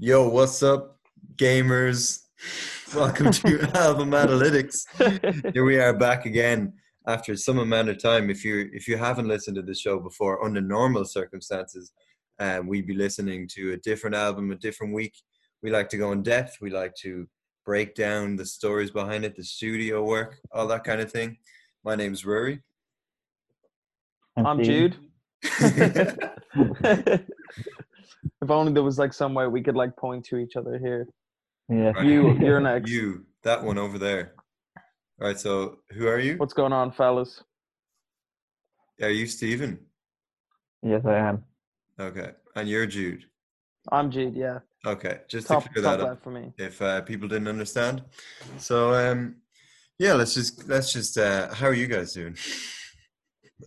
Yo, what's up, gamers? Welcome to Album Analytics. Here we are back again after some amount of time. If you if you haven't listened to the show before, under normal circumstances, um, we'd be listening to a different album a different week. We like to go in depth. We like to break down the stories behind it, the studio work, all that kind of thing. My name's Rory. I'm Steve. Jude. if only there was like some way we could like point to each other here. Yeah. Right. You, you're next. You, that one over there. All right. So, who are you? What's going on, fellas? Are you Stephen? yes, I am. Okay, and you're Jude. I'm Jude. Yeah, Okay, just top to clear that up. for me. if uh, people didn't understand. So um, yeah, let's just let's just. Uh, how are you guys doing?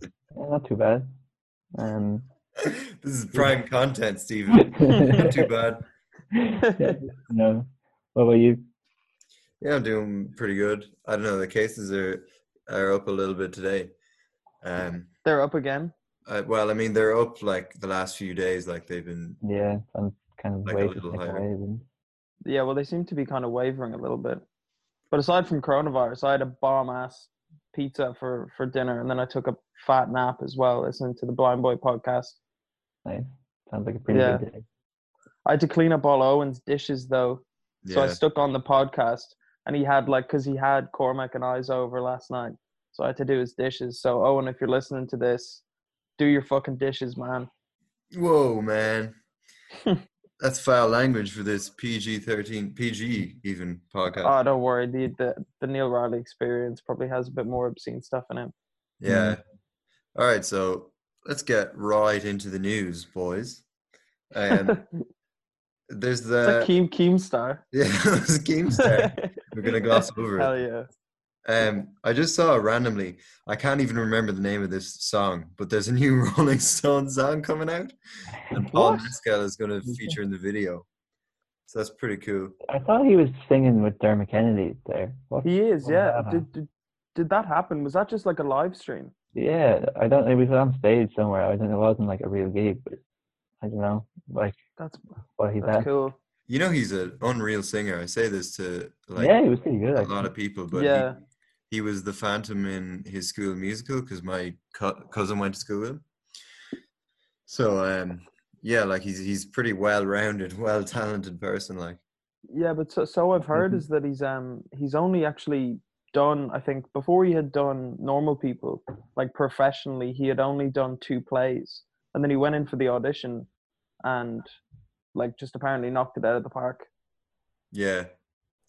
Not too bad. Um, this is prime content, Stephen. Not too bad. no. What about you? Yeah, I'm doing pretty good. I don't know. The cases are are up a little bit today. Um, They're up again. I, well, I mean, they're up like the last few days. Like they've been. Yeah, I'm kind of Like a little to higher. Yeah, well, they seem to be kind of wavering a little bit. But aside from coronavirus, I had a bomb ass pizza for for dinner, and then I took a fat nap as well, listening to the Blindboy podcast. Nice. Sounds like a pretty Yeah. good day. I had to clean up all Owen's dishes though, so I stuck on the podcast, and he had like because he had Cormac and Eyes over last night, so I had to do his dishes. So Owen, if you're listening to this, do your fucking dishes, man. Whoa, man. That's foul language for this PG thirteen PG even podcast. Oh, don't worry, the, the the Neil Riley experience probably has a bit more obscene stuff in it. Yeah. All right, so let's get right into the news, boys. Um, there's it's the like Keem Keemstar. yeah, it was Keemstar. We're gonna gloss over Hell it. Hell yeah. Um, I just saw randomly. I can't even remember the name of this song, but there's a new Rolling Stones song coming out, and Paul What? Mescal is gonna feature in the video. So that's pretty cool. I thought he was singing with Dermot Kennedy there. What? He is, yeah. Did, did did that happen? Was that just like a live stream? Yeah, I don't. It was on stage somewhere. I don't. It wasn't like a real gig, but I don't know. Like That's what he that's did. cool. You know, he's an unreal singer. I say this to like yeah, he was pretty good. a Actually. lot of people, but Yeah. he, he was the Phantom in his school musical because my co- cousin went to school with him. So um, yeah, like he's he's pretty well rounded, well talented person. Like Yeah, but so, so I've heard Mhm. is that he's um he's only actually done I think before he had done normal people like professionally he had only done two plays and then he went in for the audition and like just apparently knocked it out of the park. yeah,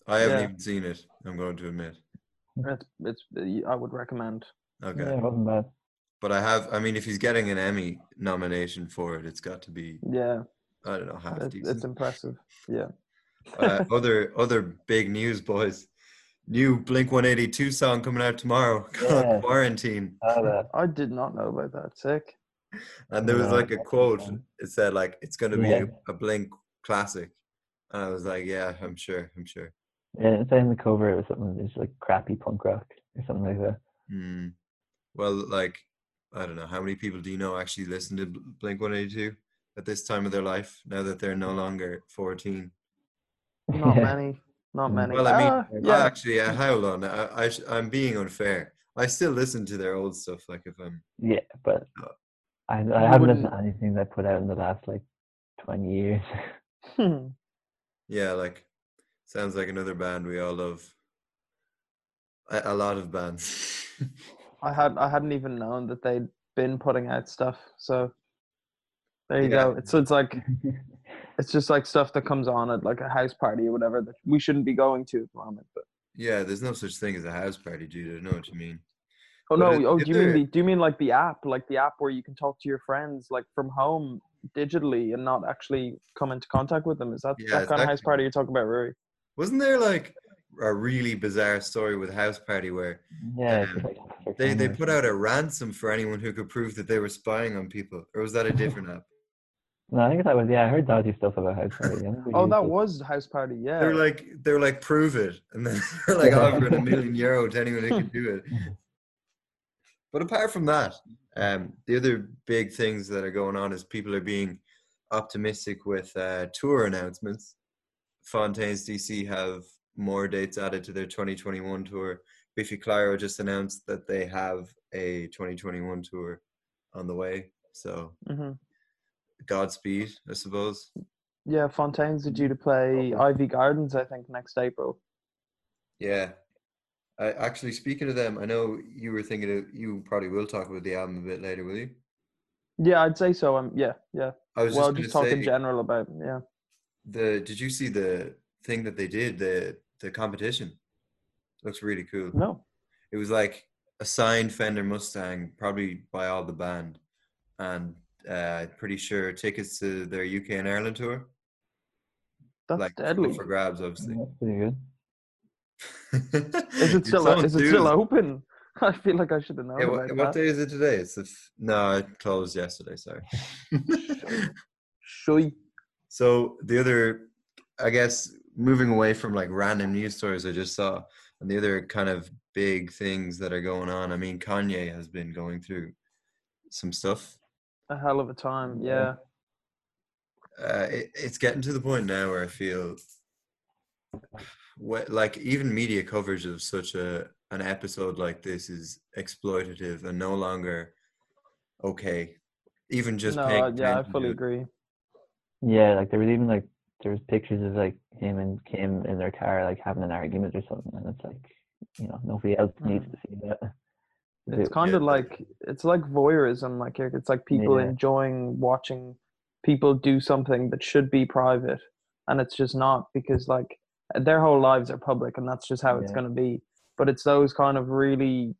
I haven't Yeah. even seen it. I'm going to admit. It's it's I would recommend. Okay, Yeah, it wasn't bad. but I have. I mean, if he's getting an Emmy nomination for it, it's got to be Yeah, I don't know half it's, decent. it's impressive. Yeah. uh, other other big news, boys. New Blink 182 song coming out tomorrow called Yeah. Quarantine. Ah. I did not know about that. Sick. And there was like a quote. It said like it's gonna be Yeah. a, a Blink classic. And I was like, yeah, I'm sure, I'm sure. Yeah, it's on the cover. It was something. It's like crappy punk rock or something like that. Hmm. Well, like I don't know, how many people do you know actually listen to Blink 182 at this time of their life now that they're no longer 14? Not Yeah. many. Not Mm. many. Well, I mean, Ah, Yeah. yeah. actually, uh, hold on. I, I, I'm being unfair. I still listen to their old stuff. Like if I'm Yeah, but Uh, I, I haven't wouldn't- listened to anything they put out in the last like twenty years. Yeah, like sounds like another band we all love. A, a lot of bands. I had I hadn't even known that they'd been putting out stuff. So there you Yeah. go. It's it's like it's just like stuff that comes on at like a house party or whatever that we shouldn't be going to at the moment. But yeah, there's no such thing as a house party, dude. I know what you mean. oh But no, oh do you mean the do you mean like the app, like the app where you can talk to your friends like from home digitally and not actually come into contact with them? Is that Yeah, that it's kind of house party you're talking about, Rory? Wasn't there like a really bizarre story with House Party where yeah, Um, they, they put out a ransom for anyone who could prove that they were spying on people? Or was that a different app? No, I think that was yeah. I heard dodgy stuff about House Party. I Oh, that it. was house party. Yeah. They're like they're like prove it, and then they're like offering a million euro to anyone who can do it. But apart from that, um, the other big things that are going on is people are being optimistic with uh, tour announcements. Fontaines DC have more dates added to their 2021 tour. Biffy Clyro just announced that they have a 2021 tour on the way. So hmm Godspeed, I suppose. Yeah, Fontaines are due to play Iveagh Gardens, I think, next April. Yeah. I actually speaking of them, I know you were thinking of you probably will talk about the album a bit later, will you? Yeah, I'd say so. Um, yeah, yeah. I was Well, just, just talking general about yeah. the did you see the thing that they did the the competition? Looks really cool. No. It was like a signed Fender Mustang, probably by all the band, and uh, pretty sure tickets to their UK and Ireland tour. That's like deadly. for grabs, obviously. That's pretty good. Is it still is it still open? I feel like I should have known Yeah, what, what day is it today? It's the f- no, it closed yesterday. Sorry. Shy. so the other, I guess, moving away from like random news stories I just saw, and the other kind of big things that are going on. I mean, Kanye has been going through some stuff. A hell of a time. Yeah. uh, it, it's getting to the point now where I feel wh- like even media coverage of such a an episode like this is exploitative and no longer okay. Even just no, paying uh, yeah, I fully agree. Yeah, like there was even like there was pictures of like him and Kim in their car like having an argument or something, and it's like you know nobody else needs Mhm. to see that. It's It- kind yeah, of like it's like voyeurism. Like it's like people Yeah. enjoying watching people do something that should be private, and it's just not because like their whole lives are public, and that's just how it's Yeah. going to be. But it's those kind of really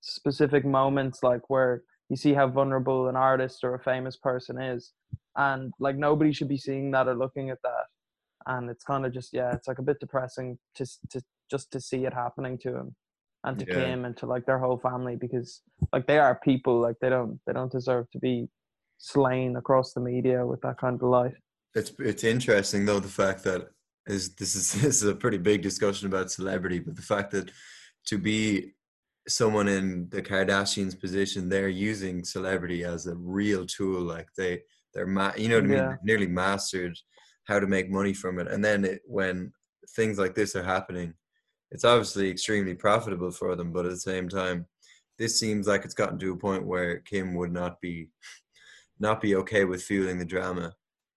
specific moments, like where you see how vulnerable an artist or a famous person is, and like nobody should be seeing that or looking at that. And it's kind of just yeah, it's like a bit depressing to to just to see it happening to him and to Yeah. Kim and to like their whole family because like they are people like they don't they don't deserve to be slain across the media with that kind of life It's it's interesting though the fact that is this is this is a pretty big discussion about celebrity, but the fact that to be someone in the Kardashians' position, they're using celebrity as a real tool. Like they they're ma- you know what I mean, Yeah. Nearly mastered how to make money from it. And then it, when things like this are happening, it's obviously extremely profitable for them. But at the same time, this seems like it's gotten to a point where Kim would not be not be okay with fueling the drama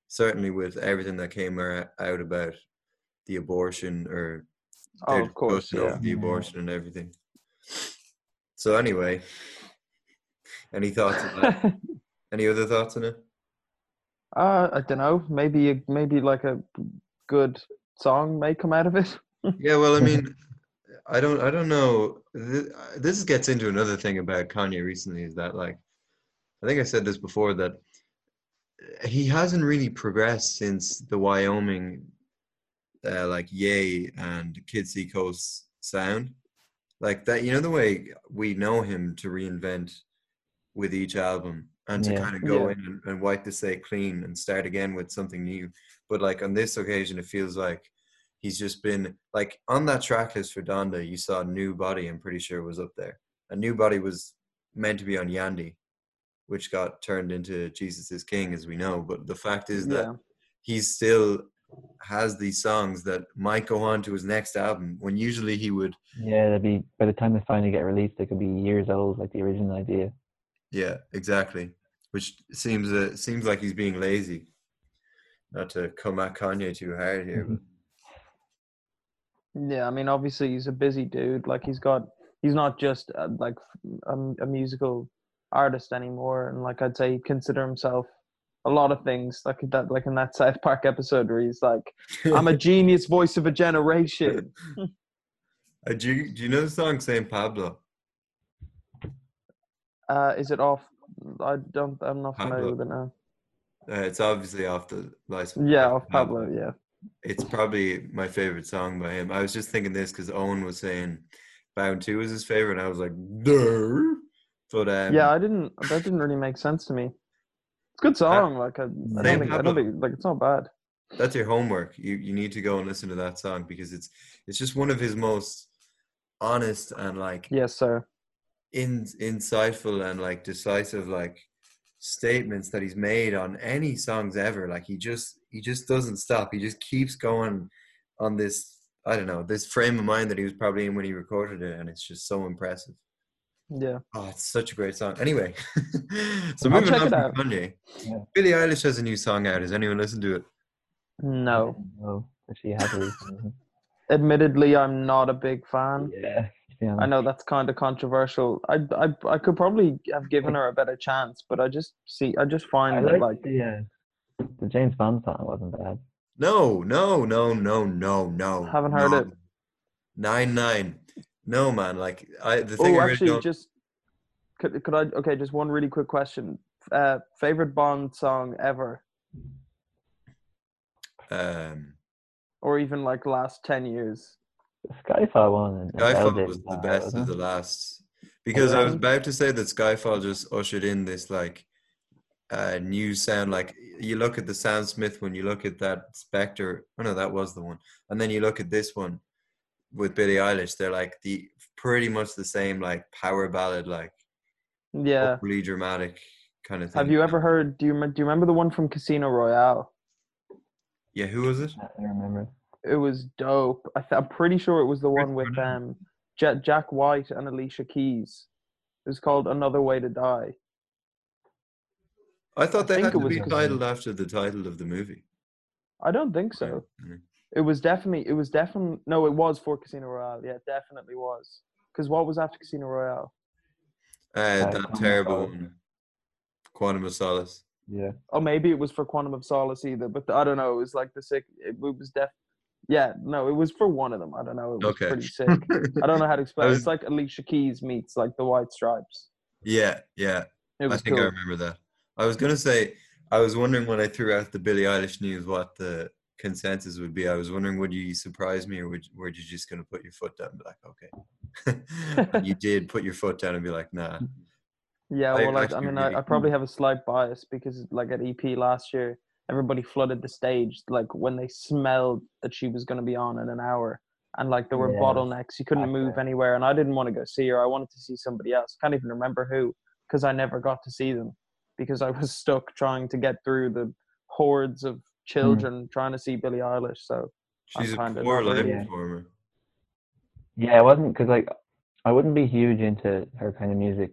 certainly with everything that came out about the abortion or Oh, of course, yeah. the Yeah. abortion and everything. So anyway, any thoughts on that? any other thoughts on it? uh, I don't know. Maybe maybe like a good song may come out of it. Yeah, well, I mean, I don't, I don't know. This gets into another thing about Kanye recently is that, like, I think I said this before that he hasn't really progressed since the Wyoming, uh, like Yay and Kids See Ghosts sound, like that. You know the way we know him to reinvent with each album and to Yeah. kind of go Yeah. in and, and wipe the slate clean and start again with something new. But like on this occasion, it feels like he's just been like on that track list for Donda. You saw New Body. I'm pretty sure was up there. A New Body was meant to be on Yandhi, which got turned into Jesus is King, as we know. But the fact is that yeah. he still has these songs that might go on to his next album when usually he would Yeah, that'd be by the time they finally get released, they could be years old, like the original idea. yeah exactly which seems uh, seems like he's being lazy not to come at kanye too hard here but Yeah, I mean, obviously he's a busy dude. Like he's got, he's not just uh, like a, a musical artist anymore. And like I'd say, he'd consider himself a lot of things. Like that, like in that South Park episode where he's like, "I'm a genius, voice of a generation." Uh, do, you, do you know the song Saint Pablo? Uh, is it off? I don't. I'm not familiar Pablo. with it now. Uh, it's obviously off the license. Yeah, off Pablo. Yeah. It's probably my favorite song by him. I was just thinking this because Owen was saying Bound 2 was his favorite, and I was like, Duh. But um, yeah, I didn't. That didn't really make sense to me. It's a good song. like I, I don't think. I don't think. Like it's not bad. that's your homework. You you need to go and listen to that song because it's it's just one of his most honest and like Yes, sir. in insightful and like decisive like statements that he's made on any songs ever. Like he just he just doesn't stop. He just keeps going on this I don't know this frame of mind that he was probably in when he recorded it, and it's just so impressive. Yeah. Oh, it's such a great song. Anyway, so I'll moving check on it from out. Kanye, Yeah. Billie Eilish has a new song out. Has anyone listened to it? No. No, but she has a reason. Admittedly, I'm not a big fan. Yeah. to be I know that's kind of controversial. I, I I could probably have given her a better chance, but I just see I just find I that like like the uh, the James Bond song wasn't bad. No, no, no, no, no, no. Haven't heard no. it. Nine nine. No man, like I the thing oh I really actually don't- just could could I okay just one really quick question. Uh, favorite Bond song ever, um or even like last ten years. Skyfall one. Skyfall was the best of the last because I was about to say that Skyfall just ushered in this like uh new sound like you look at the Sam Smith one you look at that Spectre oh no that was the one and then you look at this one with Billie Eilish they're like the pretty much the same like power ballad like Yeah. really dramatic kind of thing Have you ever heard? Do you do you remember the one from Casino Royale? yeah who was it I remember. It was dope. I th- I'm pretty sure it was the one with um Jack Jack White and Alicia Keys. It was called Another Way to Die. I thought I they had it to was be titled after the title of the movie I don't think so. Mhm. It was definitely. It was definitely. No, it was for Casino Royale. Yeah, it definitely was. Because what was after Casino Royale? uh, Uh, that terrible one Quantum of Solace Yeah. Oh, maybe it was for Quantum of Solace either. But I don't know. It was like the sick. It, it was def. Yeah, no, it was for one of them. I don't know. It was Okay. pretty sick. I don't know how to explain. it. was- It's like Alicia Keys meets like the White Stripes. yeah yeah I think I remember that. I was gonna say I was wondering when I threw out the Billie Eilish news what the consensus would be. I was wondering would you surprise me or would were you just gonna put your foot down and be like, okay. you did put your foot down and be like, nah. Yeah, well, I, I mean, I, really- I probably have a slight bias because, like, at EP last year, everybody flooded the stage, like, when they smelled that she was going to be on in an hour. And, like, there were Yeah, bottlenecks. You couldn't move anywhere. And I didn't want to go see her. I wanted to see somebody else. Can't even remember who because I never got to see them because I was stuck trying to get through the hordes of children trying to see Billie Eilish. So, I'm She's a kinda poor live performer. Yeah, it wasn't because like I wouldn't be huge into her kind of music,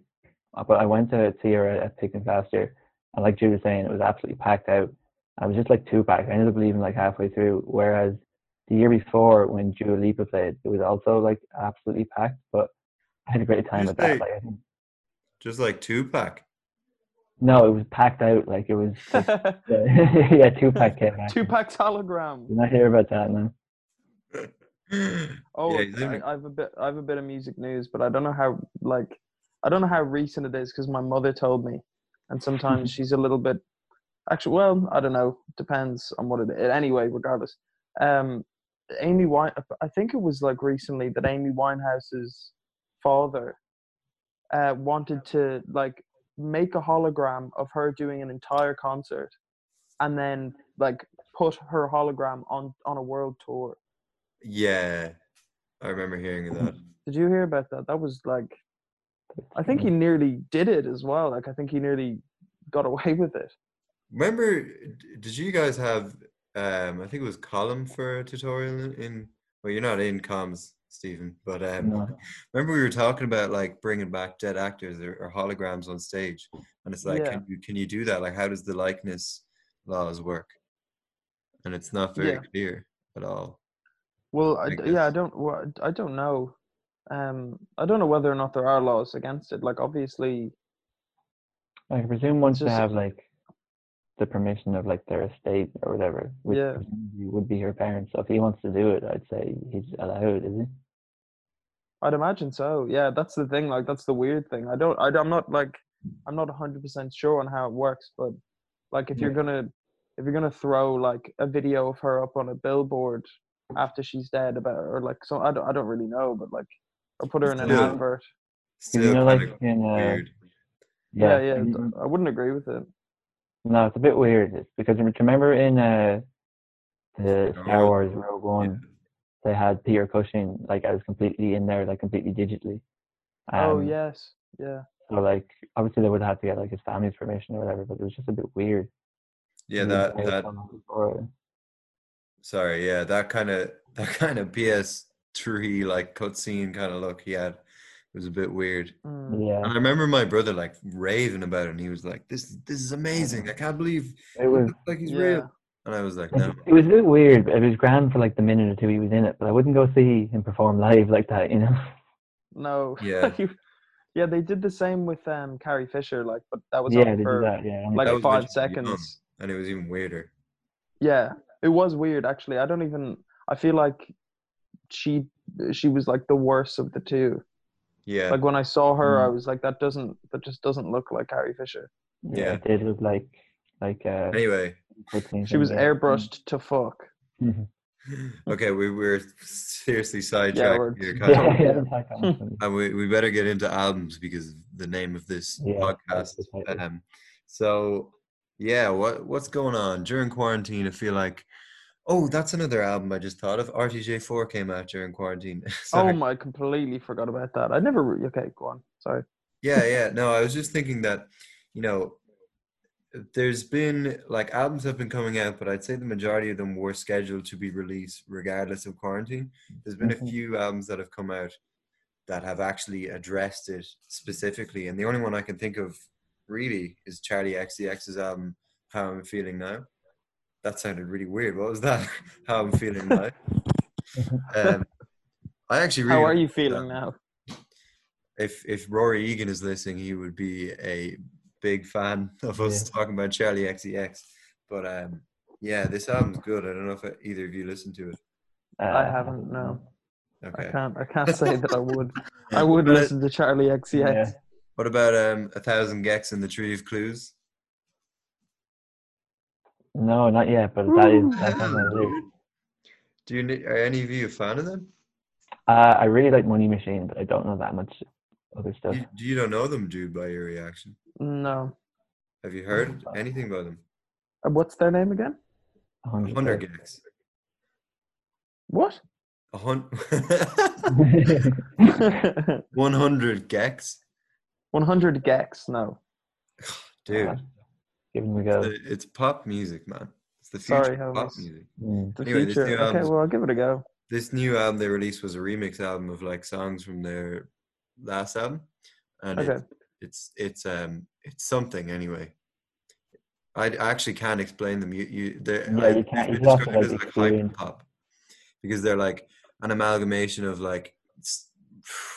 uh, but I went to see her at, at Picnic last year, and like Jude was saying, it was absolutely packed out. I was just like two packed. I ended up leaving like halfway through. Whereas the year before, when Dua Lipa played, it was also like absolutely packed. But I had a great time you with that. say? Like, Just like Tupac. No, it was packed out. Like it was. Just, yeah, Tupac came back. Tupac's hologram. Did not hear about that now. Oh, Yeah, I, I have a bit. I have a bit of music news, but I don't know how. Like, I don't know how recent it is because my mother told me, and sometimes she's a little bit. Actually, well, I don't know. Depends on what it is. Anyway, regardless, um, Amy Wine. I think it was like recently that Amy Winehouse's father, uh, wanted to like make a hologram of her doing an entire concert, and then like put her hologram on on a world tour. yeah. I remember hearing that. Did you hear about that? That was like, I think he nearly did it as well. Like, I think he nearly got away with it. Remember, did you guys have? Um, I think it was column for a tutorial in. in well, you're not in comms, Stephen, but um, No. remember we were talking about like bringing back dead actors or, or holograms on stage, and it's like, Yeah. can you can you do that? Like, how does the likeness laws work? And it's not very Yeah. clear at all. Well, I I d yeah, I don't, well, I don't know. Um, I don't know whether or not there are laws against it. Like, obviously, I presume once they just- have like the permission of like their estate or whatever, which Yeah. presumably would be her parents. So if he wants to do it, I'd say he's allowed, is he? I'd imagine so. Yeah, that's the thing. Like, that's the weird thing. I don't, I, I'm not like, I'm not 100% sure on how it works, but like, if you're gonna, if you're gonna throw like a video of her up on a billboard after she's dead about, or like, so I don't, I don't really know, but like, or put her in an Still- advert. 'Cause Still you know, kind like of in uh, weird. Yeah, yeah. and d- even- I wouldn't agree with it. No, it's a bit weird. It's because remember in uh, the Star Star Wars, Wars Rogue Yeah. One, they had Peter Cushing like I was completely in there, like completely digitally. oh Um, yes, yeah. So like obviously they would have to get like his family's permission or whatever, but it was just a bit weird. Yeah, He that that fun before it. sorry, yeah, that kind of that kind of PS3 like cutscene kind of look he had it was a bit weird. Mm. Yeah, And I remember my brother like raving about it, and he was like, "This this is amazing! I can't believe it it was. looks like he's Yeah. real." And I was like, Like, "No." It was a bit weird. but It was grand for like the minute or two he was in it, but I wouldn't go see him perform live like that, you know. No. Yeah. Yeah, they did the same with um Carrie Fisher, like, but that was yeah, on for that. Yeah, like That five when young. seconds. And it was even weirder. Yeah, it was weird actually. I don't even. I feel like she she was like the worst of the two. Yeah, Like when I saw her, I Mm. was like, that doesn't that just doesn't look like Carrie Fisher. yeah, Yeah. it did look like like uh. anyway, cutscene She was yeah. airbrushed to fuck. Mhm. okay, we we're seriously sidetracked we're- here, Yeah, yeah, that's like awesome. and we, we better get into albums because the name of this Yeah, podcast. that's the title. Um, so yeah, what what's going on during quarantine? I feel like, oh, that's another album I just thought of. RTJ4 came out during quarantine. Oh my! I completely forgot about that. I never. re- Okay, go on. Sorry. Yeah, yeah. No, I was just thinking that, you know, there's been like albums have been coming out, but I'd say the majority of them were scheduled to be released regardless of quarantine. There's been a Mhm. few albums that have come out that have actually addressed it specifically, and the only one I can think of really is Charli XCX's album "How I'm Feeling Now." That sounded really weird. What was that? How I'm feeling now. Um, I actually really How are you feeling album now? if if Rory Egan is listening, he would be a big fan of us talking about Charli XCX. But um, yeah, this album's good. I don't know if either of you listened to it. Uh, I haven't. No, I can't. I can't say that I would. I would But, listen to Charli XCX. Yeah. What about um, a thousand gecs in the tree of clues? No, not yet, but that is that's on my list. Do you are any of you a fan of them? Uh, I really like Money Machine, but I don't know that much other stuff. You, do you don't know them, dude? By your reaction, No. have you heard anything about them? Uh, What's their name again? A A hundred hundred percent. gecs. What? A hun- 100 one hundred gecs, gecs. No. dude. Uh, Give him a go. It's, it's pop music, man. It's the future Sorry, of pop music. Mm. The Anyway, this future. Okay, well, I'll give it a go. this new album they released was a remix album of like songs from their last album, and Okay. it, it's it's um it's something anyway. I I actually can't explain them. You you they Yeah, I, you can't- they've you been have like, as like hyper experience. pop because they're like an amalgamation of like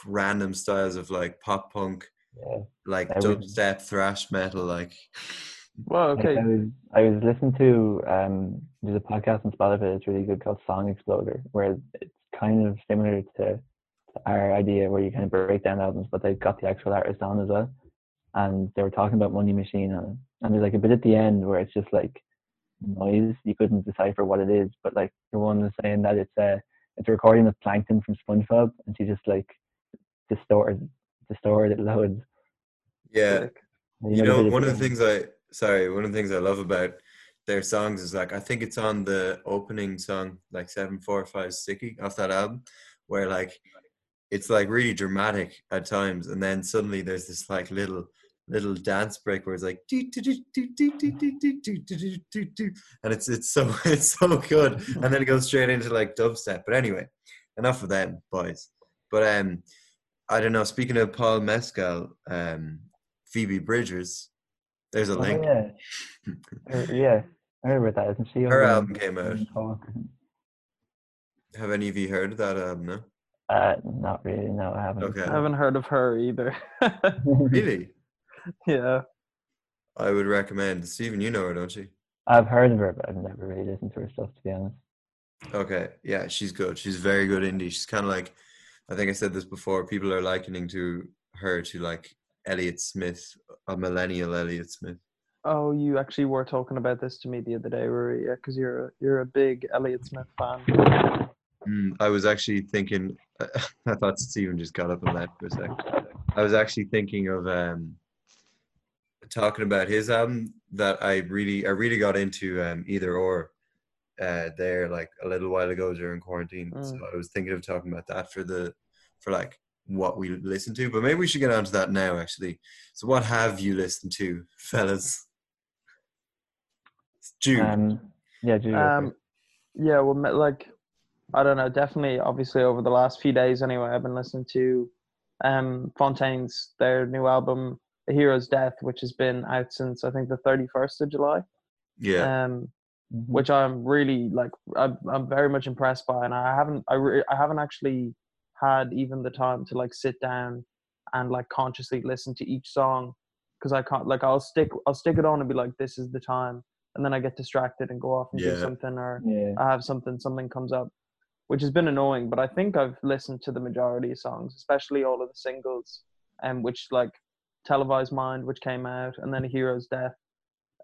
random styles of like pop punk, Yeah. like Everything. dubstep, thrash metal, like Well, Like, okay. I was I was listening to um there's a podcast on Spotify that's really good called Song Exploder where it's kind of similar to, to our idea where you kind of break down albums but they've got the actual artist on as well. And they were talking about Money Machine on it. And there's like a bit at the end where it's just like noise. You couldn't decipher what it is, but like the one was saying that it's a it's a recording of Plankton from SpongeBob and she just like distorted distorted it loads. yeah. Sick. And You the know, one of the things I sorry, one of the things I love about their songs is like I think it's on the opening song, like seven four five sticky off that album, where like it's like really dramatic at times, and then suddenly there's this like little little dance break where it's like and it's it's so it's so good and then it goes straight into like dubstep but anyway enough of that boys but um i don't know speaking of paul mescal um phoebe bridgers there's a link oh, yeah. yeah i remember that isn't she her album came out have any of you heard of that album no uh, not really. No, I haven't. Okay. I haven't heard of her either. Really? yeah. I would recommend. Stephen, you know her, don't you? I've heard of her, but I've never really listened to her stuff, to be honest. Okay. Yeah, she's good. She's very good indie. She's kind of like, I think I said this before. People are likening to her to like Elliott Smith, a millennial Elliott Smith. Oh, you actually were talking about this to me the other day, Rory. Yeah, because you're a, you're a big Elliott Smith fan. Mm, I was actually thinking. I thought Stephen just got up and left for a second. I was actually thinking of um, talking about his album that I really, I really got into um, either or uh, there like a little while ago during quarantine. So Mm. I was thinking of talking about that for the for like what we listen to, but maybe we should get on to that now. Actually, so what have you listened to, fellas? Jude. Um, yeah, Jude. Um, yeah, well, like, I don't know. Definitely, obviously, over the last few days, anyway, I've been listening to um Fontaine's their new album, A Hero's Death, which has been out since I think the thirty first of July. yeah, Um, Mhm. which I'm really like, I'm, I'm very much impressed by, and I haven't, I, re- I haven't actually had even the time to like sit down and like consciously listen to each song because I can't like I'll stick I'll stick it on and be like this is the time and then I get distracted and go off and do something or yeah. I have something something comes up, which has been annoying. But I think I've listened to the majority of songs, especially all of the singles, and which like televised mind, which came out, and then a hero's death,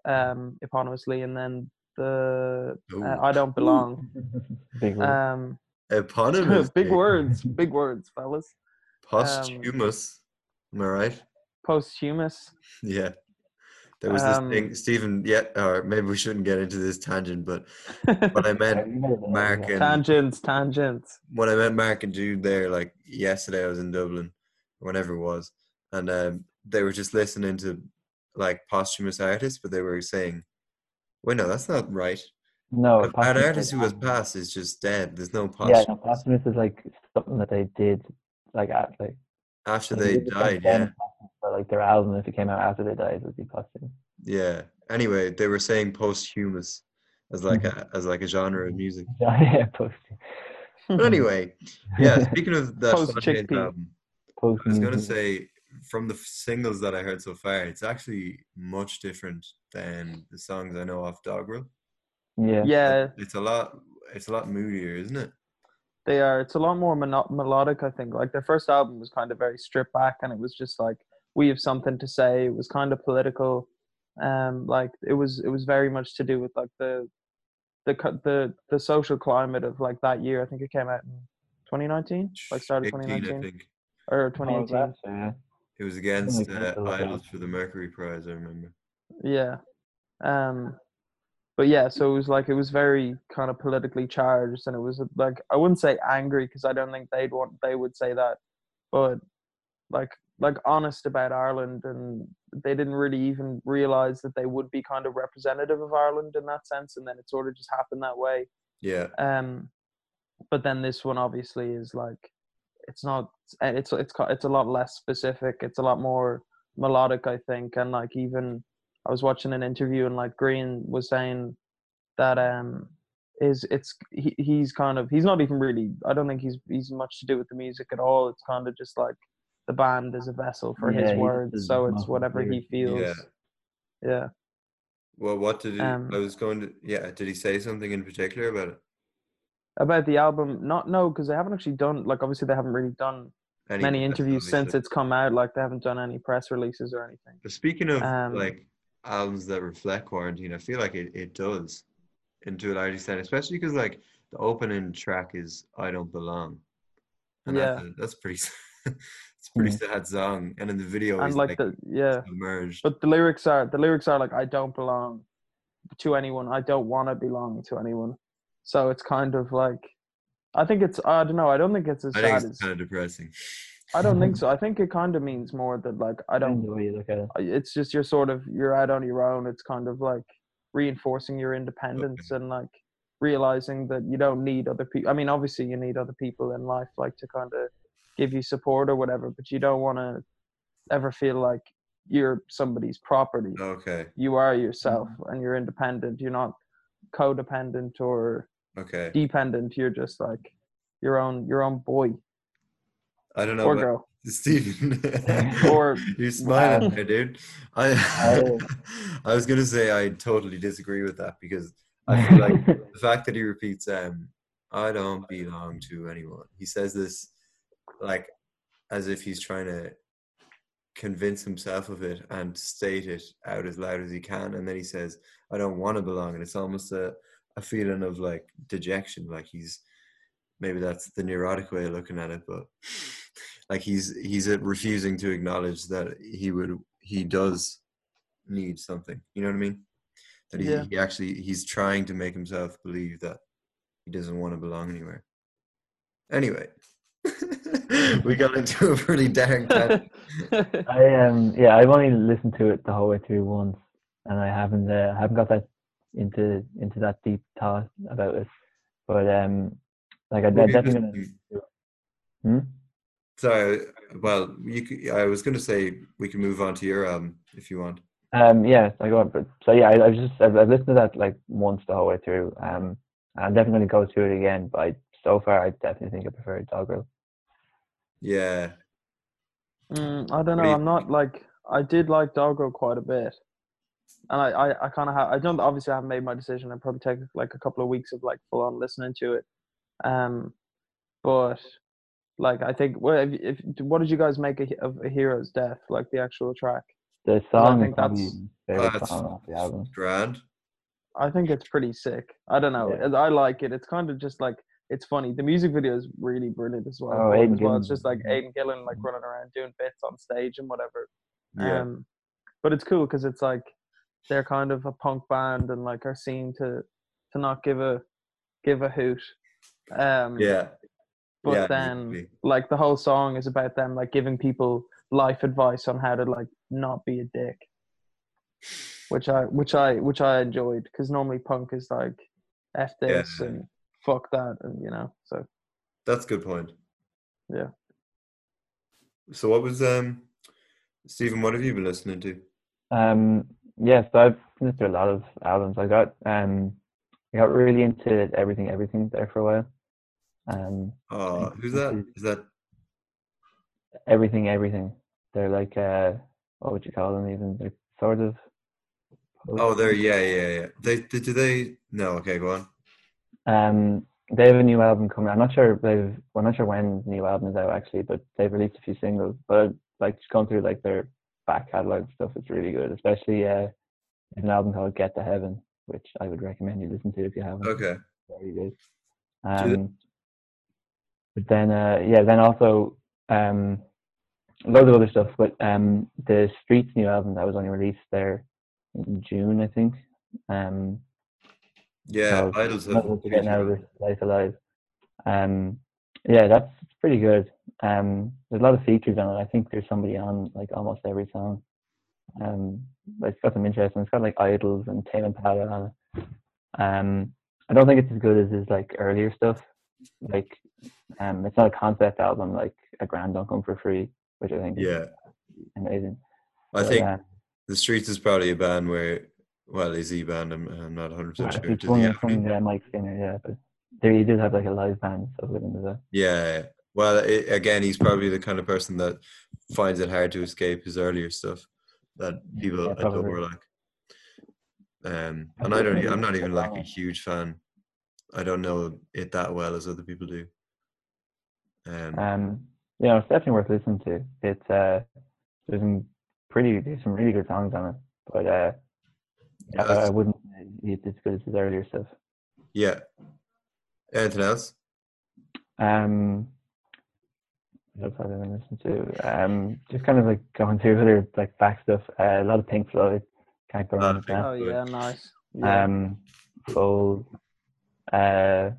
um, eponymously, and then the uh, I don't belong. Big word. Um, eponymous. big words, big words, fellas. Posthumous. Am I right? Posthumous. Yeah. There was this Um, thing, Stephen. Yeah, or maybe we shouldn't get into this tangent, but when I Yeah, met you better than Mark and tangents, tangents. when I met Mark and Jude there, like yesterday, I was in Dublin, or whenever it was, and um, they were just listening to like posthumous artists, but they were saying, "Wait, no, that's not right. no, An posthumous artist is- who has passed is just dead. There's no Yeah, posthumous no, posthumous is like something that they did, like at like after they did it back died." Yeah, But like their album, if it came out after they died, would be posthumous. yeah. Anyway, they were saying posthumous as like Mm-hmm. a as like a genre of music. yeah, post. But anyway, yeah. Speaking of that Post-chickpea. album, post I was gonna say from the f- singles that I heard so far, it's actually much different than the songs I know off Dogrel. yeah, yeah, It's a lot. It's a lot moodier, isn't it? They are. It's a lot more mono- melodic, I think. Like their first album was kind of very stripped back, and it was just like we have something to say. It was kind of political, um, like it was. It was very much to do with like the, the co- the the social climate of like that year. I think it came out in 2019, like started 18, I 2019 think or Oh, 2018. that's, yeah. it was against like uh, that, though, yeah. IDLES for the Mercury Prize. I remember. Yeah. Um but yeah, so it was like it was very kind of politically charged and it was like I wouldn't say angry because I don't think they'd want they would say that. But like like honest about Ireland and they didn't really even realize that they would be kind of representative of Ireland in that sense and then it sort of just happened that way. Yeah, Um but then this one obviously is like it's not it's it's it's a lot less specific. It's a lot more melodic, I think, and like even I was watching an interview and like Grian was saying that um is it's he, he's kind of he's not even really I don't think he's he's much to do with the music at all. It's kind of just like the band is a vessel for Yeah, his words, so it's whatever clear. he feels. Yeah. Yeah. Well, what did he? Um, I was going to. Yeah, did he say something in particular about it? About the album, not no, because they haven't actually done like obviously they haven't really done Any many interviews release, since it's come out. Like they haven't done any press releases or anything. But speaking of Um, like albums that reflect quarantine, I feel like it, it does into a large extent, especially because like the opening track is "I Don't Belong," and that's, a- uh, that's pretty. it's pretty mm. sad song, and in the video, and like like, the yeah, submerged. but the lyrics are the lyrics are like I don't belong to anyone. I don't want to belong to anyone. So it's kind of like I think it's I don't know. I don't think it's as I think sad it's as kind of depressing. I don't think so. I think it kind of means more that like I don't. the way you look at it. It's just you're sort of you're out on your own. It's kind of like reinforcing your independence and like realizing that you don't need other people. I mean, obviously you need other people in life like to kind of give you support or whatever, but you don't want to ever feel like you're somebody's property. Okay, You are yourself mm-hmm. and you're independent. You're not codependent or okay. dependent. You're just like your own your own boy I don't know. or girl. Stephen, Or- you're smiling there, dude. I. I was gonna say I totally disagree with that because I feel like the fact that he repeats um I don't belong to anyone. He says this like as if he's trying to convince himself of it and state it out as loud as he can and then he says I don't want to belong and it's almost a, a feeling of like dejection like he's maybe that's the neurotic way of looking at it but like he's he's uh, refusing to acknowledge that he would he does need something you know what i mean that he, Yeah. he actually he's trying to make himself believe that he doesn't want to belong anywhere anyway we got into a pretty dark time. I um yeah, I've only listened to it the whole way through once, and I haven't uh, haven't got that into into that deep thought about it. But um, like I What are you definitely gonna. Hmm? Sorry, well, you I was going to say we can move on to your album if you want. Um, yeah, I go on. But so yeah, I, I've just I've, I've listened to that like once the whole way through. Um, I'm definitely gonna go through it again. But I, so far, I definitely think I prefer Dogrel. Yeah, Mm, I don't What do know. you I'm not like I did like Doggo quite a bit, and I I, I kind of have. I don't obviously I haven't made my decision. I probably take like a couple of weeks of like full on listening to it. Um, but like I think what if, if what did you guys make of of a hero's death? Like the actual track. The song is think that's- favorite That's- song off the album. grand. I think it's pretty sick. I don't know. Yeah. I like it. It's kind of just like it's funny. The music video is really brilliant as well. Oh, as Aidan well. It's just like. Aidan Gillen like running around doing bits on stage and whatever. Yeah, Um, but it's cool because it's like they're kind of a punk band and like are seen to to not give a give a hoot. Um, yeah, But yeah, then exactly. like the whole song is about them like giving people life advice on how to like not be a dick, which I which I which I enjoyed because normally punk is like f this Yeah. and fuck that and you know so that's a good point. Yeah. So what was um, Stephen? What have you been listening to? Um, yeah, so I've listened to a lot of albums. I got um, I got really into everything, everything there for a while. Um, Oh, who's that? Is that everything, everything. They're like uh, what would you call them? Even they're sort of. Oh, they're yeah, yeah, yeah. They did. Do they? No. Okay, go on. Um, they have a new album coming. I'm not sure they've. Well, I'm not sure when the new album is out actually, but they've released a few singles. But like just going through like their back catalog stuff, it's really good. Especially uh, an album called Get to Heaven, which I would recommend you listen to if you haven't. Okay. Very good. Um, but then uh, yeah, then also um, loads of other stuff. But um, the Streets new album that was only released there in June, I think. Um, Yeah, so IDLES have. Nothing to get out of this life alive. Um, yeah, that's pretty good. Um, there's a lot of features on it. I think there's somebody on like almost every song. Um, but it's got some interesting. It's got like IDLES and Tame Impala on it. Um, I don't think it's as good as his like earlier stuff. Like, um, it's not a concept album like a Grand Don't Come for Free, which I think is Yeah, amazing. I think uh, the Streets is probably a band where, well, is he band? I'm, I'm not 100 percent sure. Does one from uh, Mike Skinner, yeah, but there he did have like a live band him as well. Yeah. Well, it, again, he's probably the kind of person that finds it hard to escape his earlier stuff that people Yeah, I thought probably. were like. Um, and I don't. I'm not even like a huge fan. I don't know it that well as other people do. Um, Um, you know, it's definitely worth listening to. It's uh, there's some pretty, there's some really good songs on it, but uh, Yeah, I, I wouldn't say it's as good as his earlier stuff. yeah. Anything else? Um, what else have I been listening to? Um, just kind of like going through other like back stuff. Uh, a lot of Pink Floyd. Can't go Lot wrong of with that. oh yeah nice yeah. Um, Gold. Uh,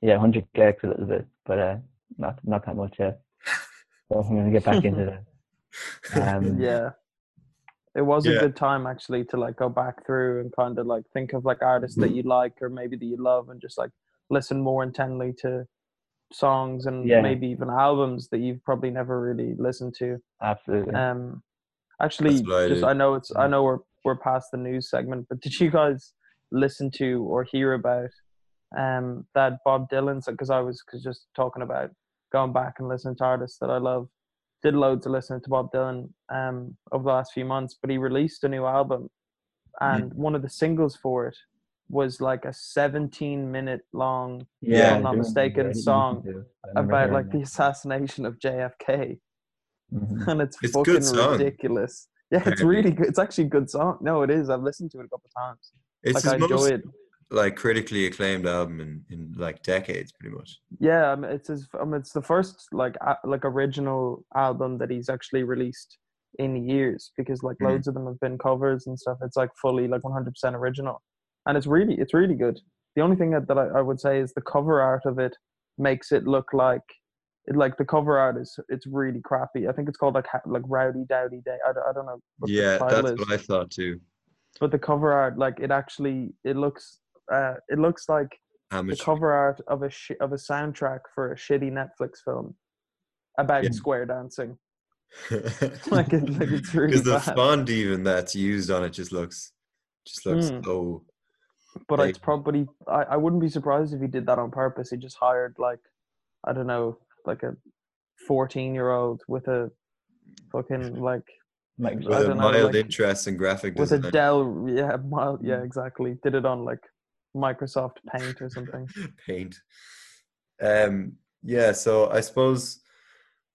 yeah, Hundred Gecs a little bit, but uh, not not that much yet. So I'm gonna get back into that. Um, yeah it was Yeah. a good time actually to like go back through and kind of like think of like artists that you like or maybe that you love and just like listen more intently to songs and Yeah. maybe even albums that you've probably never really listened to Absolutely. um actually I just i know it's i know we're we're past the news segment but did you guys listen to or hear about um that bob dylan because i was cause just talking about going back and listening to artists that i love did loads of listening to bob dylan um over the last few months but he released a new album Mm-hmm. and one of the singles for it was like a 17 minute long Yeah, I'm not mistaken, yeah, song to. I remember about like the assassination of jfk Mhm. and it's, It's fucking ridiculous. Yeah, it's really good. It's actually a good song. No, it is. I've listened to it a couple of times. It's like I enjoy most it. Like critically acclaimed album in, in like decades, pretty much. Yeah, mean, it's his. Mean, it's the first like a, like original album that he's actually released in years because like Mhm. loads of them have been covers and stuff. It's like fully like 100% original, and it's really it's really good. The only thing that, that I, I would say is the cover art of it makes it look like it like the cover art is it's really crappy. I think it's called like like Rowdy Dowdy Day. I, don't- I don't know. Yeah, that's is. what I thought too. But the cover art, like it actually, it looks, uh, it looks like the cover art of a sh- of a soundtrack for a shitty Netflix film about Yeah. square dancing. Like it, like it's really because the bad. font even that's used on it just looks just looks Mm. so But it's probably I, I wouldn't be surprised if he did that on purpose. He just hired like I don't know, like a fourteen year old with a fucking like Like, with I a don't know, mild like, interest in graphic design. with a. Dell yeah, mild yeah, exactly. Did it on like Microsoft Paint or something. paint. Um, yeah, so I suppose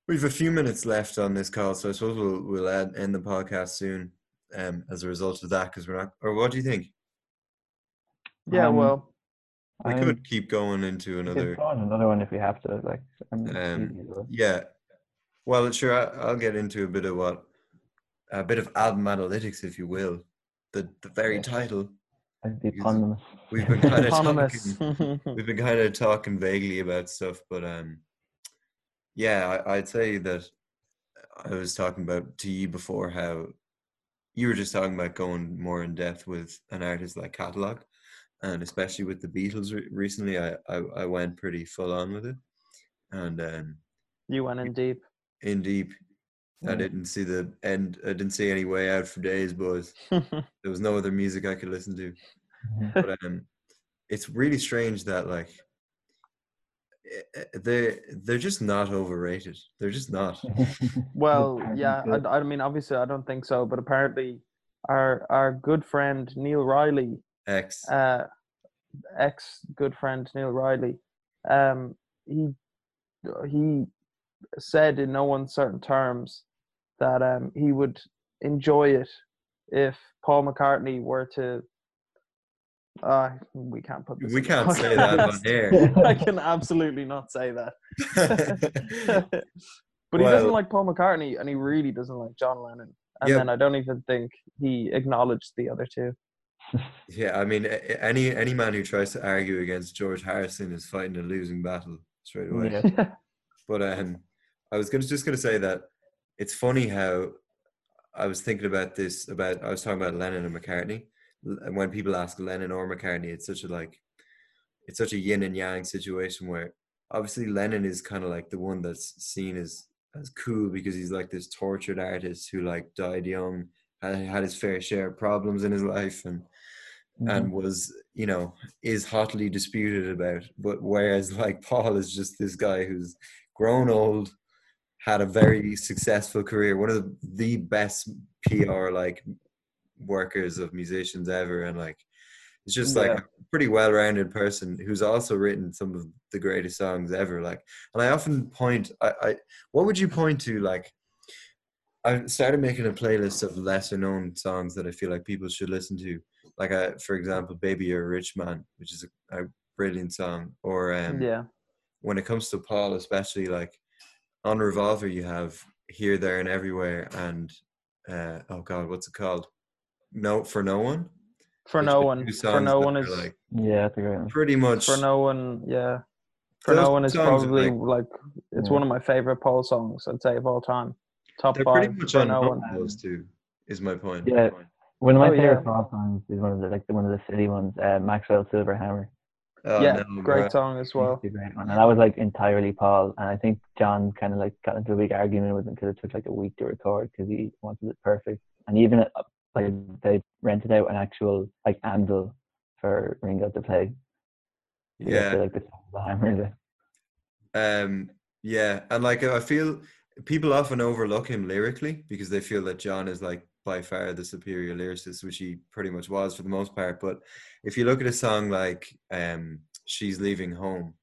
we've a few minutes left on this call, so I suppose we'll we'll add, end the podcast soon. Um, as a result of that, because we're not. Or what do you think? Yeah, Um, well We I'm- could keep going into another. on another one if we have to. Like, I'm Um, easy as well. Yeah. Well, sure. I, I'll get into a bit of what, a bit of album analytics, if you will. The the very Yeah. title. I'd be. We've been kind of talking. we've been kind of talking vaguely about stuff, but um, yeah, I, I'd say that I was talking about to you before how you were just talking about going more in depth with an artist like Catalog, and especially with the Beatles re- recently, I, I I went pretty full on with it, and um, you went in deep. in deep. I didn't see the end. I didn't see any way out for days, boys. There was no other music I could listen to Mhm. but um, it's really strange that like eh, eh, they they're just not overrated. They're just not. Well, yeah. I, I mean, obviously, I don't think so, but apparently, our our good friend Neil Riley, ex uh, ex good friend Neil Riley, um, he he said in no uncertain terms that um he would enjoy it if Paul McCartney were to. Uh, we can't put this. we can't say that on air. I can absolutely not say that. but he doesn't like Paul McCartney, and he really doesn't like John Lennon. And Yeah. then I don't even think he acknowledged the other two. yeah, I mean, any any man who tries to argue against George Harrison is fighting a losing battle straight away. Yeah. But um, I was gonna just gonna say that it's funny how I was thinking about this about I was talking about Lennon and McCartney. And when people ask Lennon or McCartney, it's such a like it's such a yin and yang situation where obviously Lennon is kind of like the one that's seen as as cool because he's like this tortured artist who like died young, had, had his fair share of problems in his life and Mhm. and was you know is hotly disputed about but whereas like paul is just this guy who's grown old had a very successful career one of the, the best pr like workers of musicians ever and like it's just like Yeah. a pretty well-rounded person who's also written some of the greatest songs ever like and i often point i, I what would you point to like I started making a playlist of lesser known songs that I feel like people should listen to. Like, I, for example, "Baby You're a Rich Man," which is a, a brilliant song. Or um, yeah. When it comes to Paul, especially like on Revolver, you have "Here, There, and Everywhere," and uh, oh god, what's it called? No, for no one. For no one. For no one is. like yeah, that's a great one. pretty much. For no one, yeah. For Those no one is probably like- like, it's Yeah. one of my favorite Paul songs. I'd say of all time. Top They're five. pretty much for on no one. those two. Is my point. Yeah. One of my Oh, favorite yeah. Paul songs is one of the like the, one of the city ones, uh, Maxwell Silver Hammer. Oh, yeah, no, great bruh. song as well. Great one, and that was like entirely Paul. And I think John kind of like got into a big argument with him because it took like a week to record because he wanted it perfect. And even uh, like they rented out an actual like anvil for Ringo to play. Yeah. to, like the hammer. Um, yeah, and like I feel people often overlook him lyrically because they feel that John is like by far the superior lyricist, which he pretty much was for the most part. But if you look at a song like um, "She's Leaving Home,"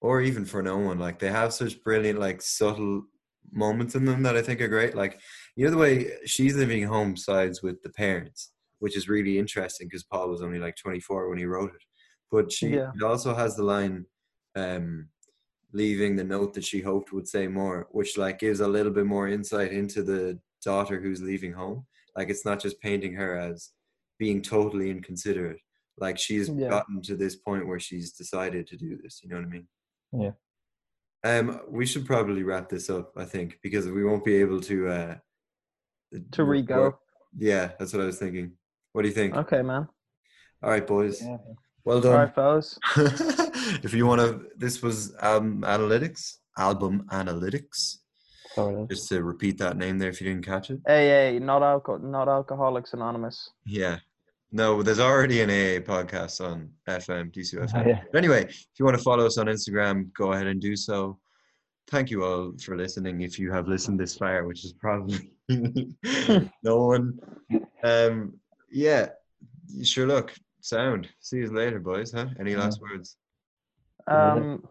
or even "For No One," like they have such brilliant, like subtle moments in them that I think are great. Like you know the way "She's Leaving Home" sides with the parents, which is really interesting because Paul was only like 24 when he wrote it. But she Yeah. it also has the line. Um, leaving the note that she hoped would say more, which like gives a little bit more insight into the daughter who's leaving home. Like it's not just painting her as being totally inconsiderate. Like she's Yeah. gotten to this point where she's decided to do this. You know what I mean? Yeah. Um, we should probably wrap this up. I think because we won't be able to. Uh, To re-go. Yeah, that's what I was thinking. What do you think? Okay, man. All right, boys. Yeah. Well done. right, fellas. if you want to, this was album analytics. Album analytics. Just to repeat that name there, if you didn't catch it. AA, not alcohol, not Alcoholics Anonymous. Yeah. No, there's already an AA podcast on FM, DCFM. Oh, yeah. But anyway, if you want to follow us on Instagram, go ahead and do so. Thank you all for listening. If you have listened this far, which is probably no one. Um, yeah, sure. Look, sound. See you later, boys. Huh? Any last words? Um,